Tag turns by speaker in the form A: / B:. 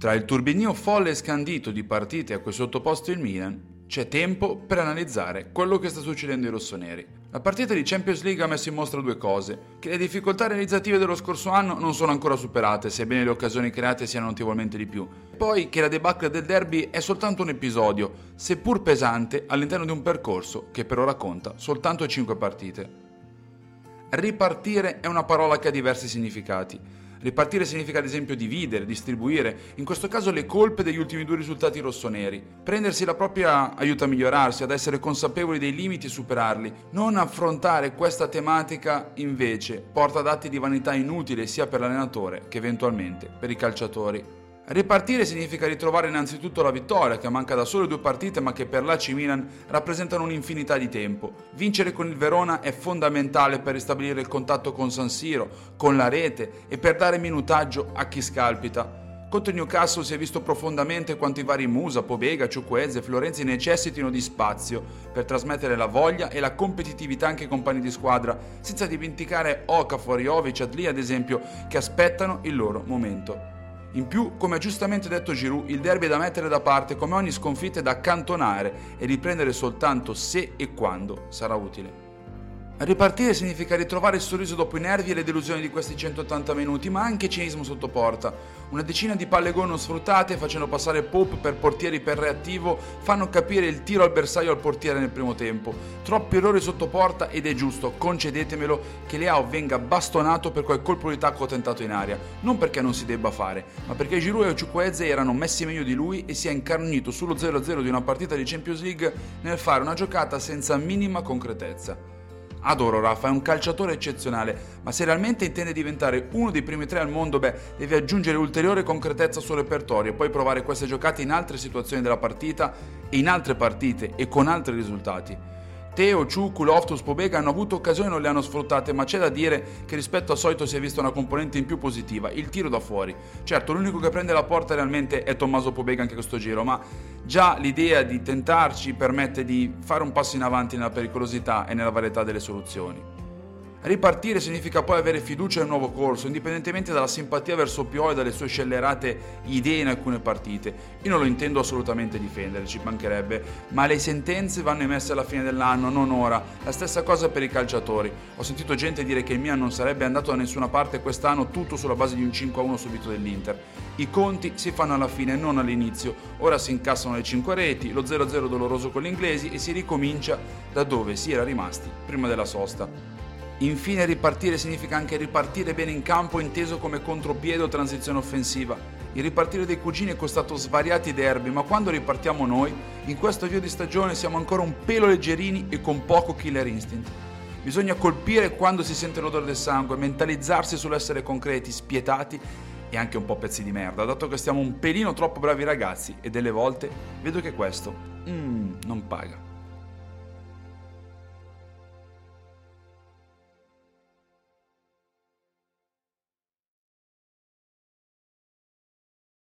A: Tra il turbinio folle e scandito di partite a cui è sottoposto il Milan, c'è tempo per analizzare quello che sta succedendo ai rossoneri. La partita di Champions League ha messo in mostra due cose, che le difficoltà realizzative dello scorso anno non sono ancora superate, sebbene le occasioni create siano notevolmente di più. Poi che la debacle del derby è soltanto un episodio, seppur pesante, all'interno di un percorso che però racconta soltanto 5 partite. Ripartire è una parola che ha diversi significati. Ripartire significa ad esempio dividere, distribuire, in questo caso le colpe degli ultimi due risultati rossoneri. Prendersi la propria aiuta a migliorarsi, ad essere consapevoli dei limiti e superarli. Non affrontare questa tematica invece porta ad atti di vanità inutili sia per l'allenatore che eventualmente per i calciatori. Ripartire significa ritrovare innanzitutto la vittoria, che manca da sole due partite ma che per l'AC Milan rappresentano un'infinità di tempo. Vincere con il Verona è fondamentale per ristabilire il contatto con San Siro, con la rete e per dare minutaggio a chi scalpita. Contro Newcastle si è visto profondamente quanto i vari Musa, Pobega, Ciuqueze e Florenzi necessitino di spazio per trasmettere la voglia e la competitività anche ai compagni di squadra, senza dimenticare Okafor, Jovic, Adli ad esempio, che aspettano il loro momento. In più, come ha giustamente detto Giroud, il derby è da mettere da parte come ogni sconfitta è da accantonare e riprendere soltanto se e quando sarà utile. Ripartire significa ritrovare il sorriso dopo i nervi e le delusioni di questi 180 minuti, ma anche cinismo sotto porta. Una decina di palle gol non sfruttate, facendo passare Pope per portieri per reattivo, fanno capire il tiro al bersaglio al portiere nel primo tempo. Troppi errori sotto porta ed è giusto, concedetemelo, che Leao venga bastonato per quel colpo di tacco tentato in aria. Non perché non si debba fare, ma perché Giroud e Ciuqueze erano messi meglio di lui e si è incarnito sullo 0-0 di una partita di Champions League nel fare una giocata senza minima concretezza. Adoro Rafa, è un calciatore eccezionale, ma se realmente intende diventare uno dei primi tre al mondo, beh, deve aggiungere ulteriore concretezza al suo repertorio e poi provare queste giocate in altre situazioni della partita in altre partite e con altri risultati. Teo, Ciucu, Loftus, Pobega hanno avuto occasioni e non le hanno sfruttate, ma c'è da dire che rispetto al solito si è vista una componente in più positiva, il tiro da fuori. Certo, l'unico che prende la porta realmente è Tommaso Pobega anche questo giro, ma già l'idea di tentarci permette di fare un passo in avanti nella pericolosità e nella varietà delle soluzioni. Ripartire significa poi avere fiducia nel nuovo corso, indipendentemente dalla simpatia verso Pio e dalle sue scellerate idee in alcune partite. Io non lo intendo assolutamente difendere, ci mancherebbe, ma le sentenze vanno emesse alla fine dell'anno, non ora. La stessa cosa per i calciatori. Ho sentito gente dire che il Milan non sarebbe andato da nessuna parte quest'anno tutto sulla base di un 5-1 subito dell'Inter. I conti si fanno alla fine, non all'inizio. Ora si incassano le 5 reti, lo 0-0 doloroso con gli inglesi e si ricomincia da dove si era rimasti prima della sosta. Infine ripartire significa anche ripartire bene in campo inteso come contropiede o transizione offensiva. Il ripartire dei cugini è costato svariati derby, ma quando ripartiamo noi, in questo avvio di stagione siamo ancora un pelo leggerini e con poco killer instinct. Bisogna colpire quando si sente l'odore del sangue, mentalizzarsi sull'essere concreti, spietati e anche un po' pezzi di merda, dato che stiamo un pelino troppo bravi ragazzi e delle volte vedo che questo mm, non paga.